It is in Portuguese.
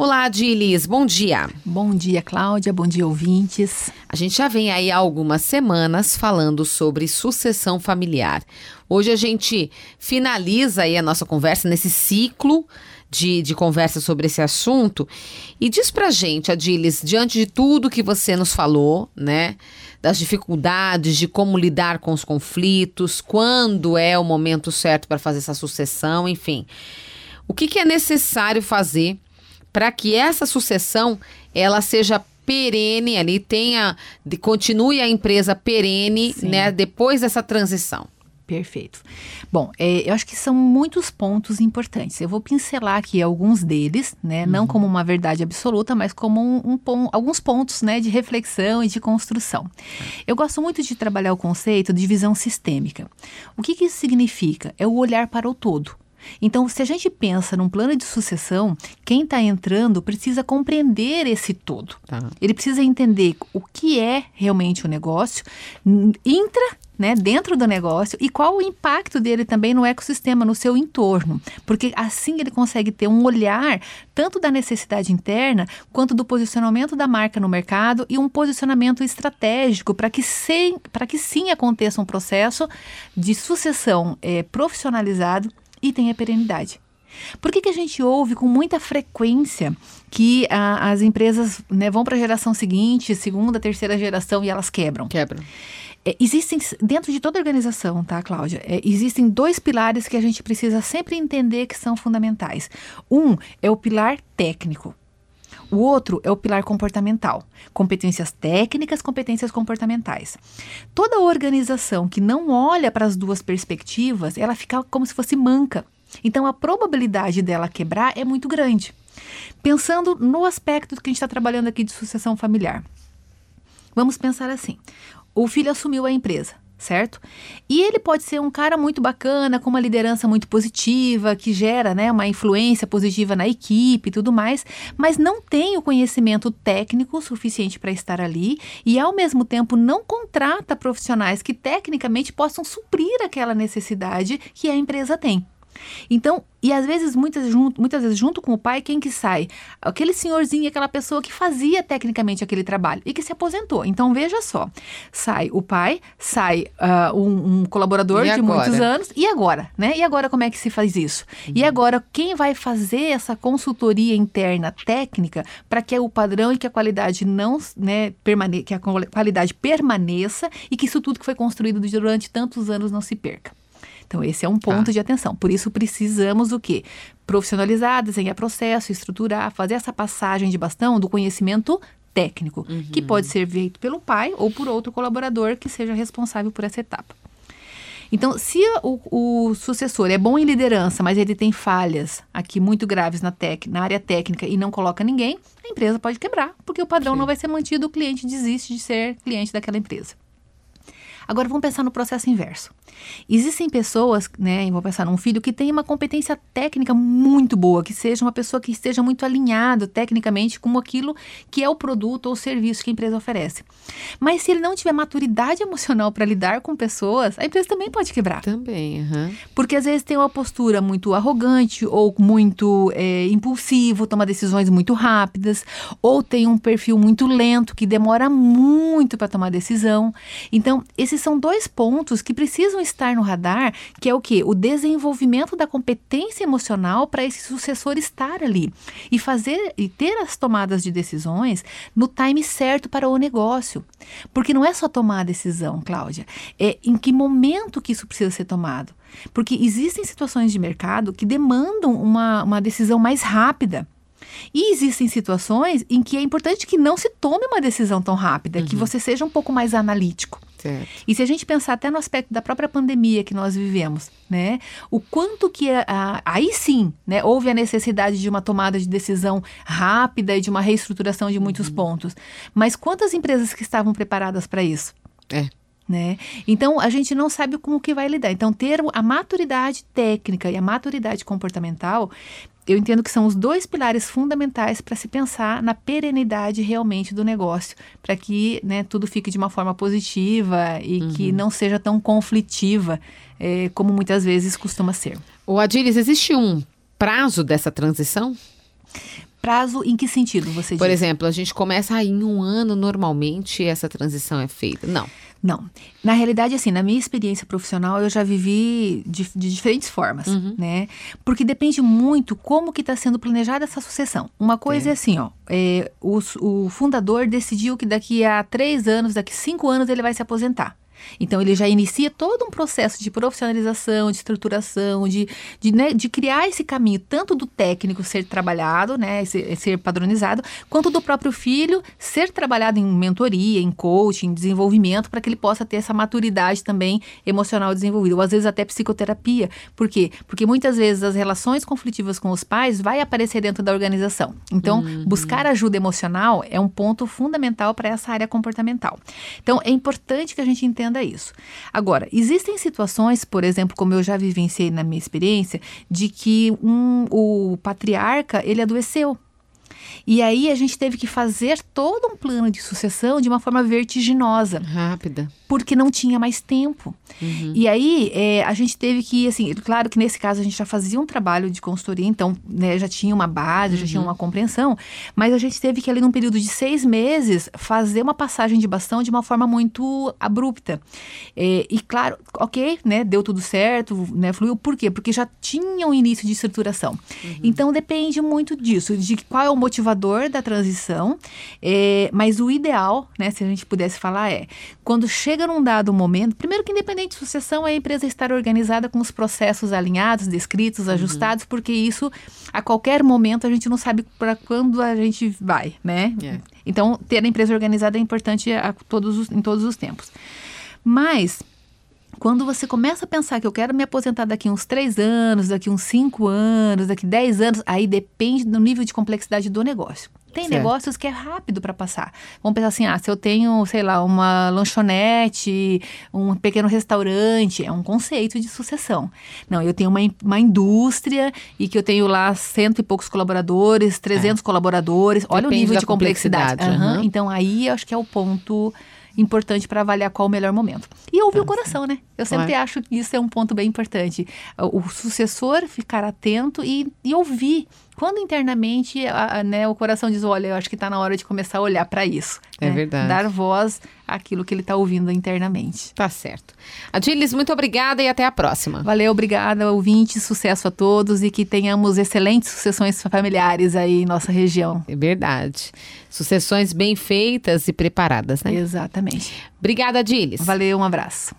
Olá, Adilis, bom dia. Bom dia, Cláudia, bom dia, ouvintes. A gente já vem aí há algumas semanas falando sobre sucessão familiar. Hoje a gente finaliza aí a nossa conversa nesse ciclo de, de conversa sobre esse assunto. E diz pra gente, Adilis, diante de tudo que você nos falou, né? Das dificuldades, de como lidar com os conflitos, quando é o momento certo para fazer essa sucessão, enfim. O que, que é necessário fazer para que essa sucessão ela seja perene ali, tenha, continue a empresa perene, Sim. né, depois dessa transição? Perfeito. Bom, é, eu acho que são muitos pontos importantes. Eu vou pincelar aqui alguns deles, né? Uhum. Não como uma verdade absoluta, mas como um, um, alguns pontos né, de reflexão e de construção. Eu gosto muito de trabalhar o conceito de visão sistêmica. O que, que isso significa? É o olhar para o todo. Então, se a gente pensa num plano de sucessão, quem está entrando precisa compreender esse todo. Tá. Ele precisa entender o que é realmente o negócio, intra né, dentro do negócio e qual o impacto dele também no ecossistema, no seu entorno. Porque assim ele consegue ter um olhar tanto da necessidade interna quanto do posicionamento da marca no mercado e um posicionamento estratégico para que, sim, que sim aconteça um processo de sucessão é, profissionalizado e tenha perenidade. Por que, que a gente ouve com muita frequência que a, as empresas né, vão para a geração seguinte, segunda, terceira geração e elas quebram? Quebram. É, existem, dentro de toda organização, tá, Cláudia? É, existem dois pilares que a gente precisa sempre entender que são fundamentais. Um é o pilar técnico. O outro é o pilar comportamental. Competências técnicas, competências comportamentais. Toda organização que não olha para as duas perspectivas, ela fica como se fosse manca. Então a probabilidade dela quebrar é muito grande. Pensando no aspecto que a gente está trabalhando aqui de sucessão familiar. Vamos pensar assim: o filho assumiu a empresa certo? E ele pode ser um cara muito bacana, com uma liderança muito positiva, que gera né, uma influência positiva na equipe e tudo mais, mas não tem o conhecimento técnico suficiente para estar ali e, ao mesmo tempo, não contrata profissionais que tecnicamente possam suprir aquela necessidade que a empresa tem. Então, e às vezes, muitas, junto, muitas vezes, junto com o pai, quem que sai? Aquele senhorzinho, aquela pessoa que fazia tecnicamente aquele trabalho e que se aposentou. Então, veja só: sai o pai, sai uh, um, um, colaborador e de agora? muitos anos, e agora? Né? E agora como é que se faz isso? Uhum. E agora, quem vai fazer essa consultoria interna técnica para que o padrão e que a qualidade não, né, permane que a qualidade permaneça e que isso tudo que foi construído durante tantos anos não se perca? Então, esse é um ponto ah. de atenção. Por isso, precisamos o quê? Profissionalizar, desenhar processo, estruturar, fazer essa passagem de bastão do conhecimento técnico, uhum. que pode ser feito pelo pai ou por outro colaborador que seja responsável por essa etapa. Então, se o, o, sucessor é bom em liderança, mas ele tem falhas aqui muito graves na, tec, na área técnica e não coloca ninguém, a empresa pode quebrar, porque o padrão Sim. não vai ser mantido, o cliente desiste de ser cliente daquela empresa. Agora vamos pensar no processo inverso. Existem pessoas, né, vou pensar num filho que tem uma competência técnica muito boa, que seja uma pessoa que esteja muito alinhado tecnicamente com aquilo que é o produto ou serviço que a empresa oferece. Mas se ele não tiver maturidade emocional para lidar com pessoas, a empresa também pode quebrar. Também, uhum. Porque às vezes tem uma postura muito arrogante ou muito é, impulsivo, toma decisões muito rápidas, ou tem um perfil muito lento que demora muito para tomar decisão. Então, esses esses são dois pontos que precisam estar no radar, que é o que? O desenvolvimento da competência emocional para esse sucessor estar ali e fazer e ter as tomadas de decisões no time certo para o negócio. Porque não é só tomar a decisão, Cláudia, é em que momento que isso precisa ser tomado. Porque existem situações de mercado que demandam uma, uma decisão mais rápida. E existem situações em que é importante que não se tome uma decisão tão rápida, uhum. que você seja um pouco mais analítico. Certo. E se a gente pensar até no aspecto da própria pandemia que nós vivemos, né? O quanto que a, a, aí sim, né, houve a necessidade de uma tomada de decisão rápida e de uma reestruturação de muitos uhum. pontos. Mas quantas empresas que estavam preparadas para isso? É. Né? Então a gente não sabe como que vai lidar. Então ter a maturidade técnica e a maturidade comportamental eu entendo que são os dois pilares fundamentais para se pensar na perenidade realmente do negócio, para que né, tudo fique de uma forma positiva e uhum. que não seja tão conflitiva é, como muitas vezes costuma ser. O Adilis, existe um prazo dessa transição? Prazo em que sentido você Por diz? exemplo, a gente começa aí em um ano, normalmente essa transição é feita. Não. Não. Na realidade, assim, na minha experiência profissional, eu já vivi de, de diferentes formas, né? Porque depende muito como que está sendo planejada essa sucessão. Uma coisa é, assim, ó, é, o, o fundador decidiu que daqui a três anos, daqui a cinco anos, ele vai se aposentar. Então, ele já inicia todo um processo de profissionalização, de estruturação, de, de, né, de criar esse caminho, tanto do técnico ser trabalhado, né, ser, ser padronizado, quanto do próprio filho ser trabalhado em mentoria, em coaching, em desenvolvimento, para que ele possa ter essa maturidade também emocional desenvolvida, ou às vezes até psicoterapia. Por quê? Porque muitas vezes as relações conflitivas com os pais vai aparecer dentro da organização. Então, buscar ajuda emocional é um ponto fundamental para essa área comportamental. Então, é importante que a gente entenda isso. Agora, existem situações, por exemplo, como eu já vivenciei na minha experiência, de que um, o patriarca ele adoeceu. E aí a gente teve que fazer todo um plano de sucessão de uma forma vertiginosa. Rápida. Porque não tinha mais tempo. Uhum. E aí é, a gente teve que, assim, claro que nesse caso a gente já fazia um trabalho de consultoria, então né, já tinha uma base, já Uhum. tinha uma compreensão, mas a gente teve que ali num período de seis meses fazer uma passagem de bastão de uma forma muito abrupta. É, e claro, ok, né, deu tudo certo, né, fluiu. Por quê? Porque já tinha um início de estruturação. Então depende muito disso, de qual é o motivador da transição. é, mas o ideal, né, se a gente pudesse falar, é quando chega num dado momento, primeiro que independente de sucessão, é a empresa estar organizada com os processos alinhados, descritos, ajustados, porque isso a qualquer momento a gente não sabe para quando a gente vai, né? É. Então, ter a empresa organizada é importante a todos os- em todos os tempos. Mas quando você começa a pensar que eu quero me aposentar daqui uns três anos, daqui uns cinco anos, daqui dez anos, aí depende do nível de complexidade do negócio. Tem Certo. negócios que é rápido para passar. Vamos pensar assim, ah, se eu tenho, sei lá, uma lanchonete, um pequeno restaurante, é um conceito de sucessão. Não, eu tenho uma, uma indústria e que eu tenho lá cento e poucos colaboradores, 300 colaboradores. Olha o Depende nível de complexidade. complexidade, Aham. aham. Então aí eu acho que é o ponto importante para avaliar qual o melhor momento. E ouvir o coração, né? Eu sempre acho que isso é um ponto bem importante. O o sucessor ficar atento e, e ouvir. Quando internamente a- a- né, o coração diz, olha, eu acho que está na hora de começar a olhar para isso. É né? verdade. Dar voz àquilo que ele está ouvindo internamente. Tá certo. Adilis, muito obrigada e até a próxima. Valeu, obrigada, ouvinte, sucesso a todos e que tenhamos excelentes sucessões familiares aí em nossa região. É verdade. Sucessões bem feitas e preparadas, né? Exatamente. Obrigada, Adilis. Valeu, um abraço.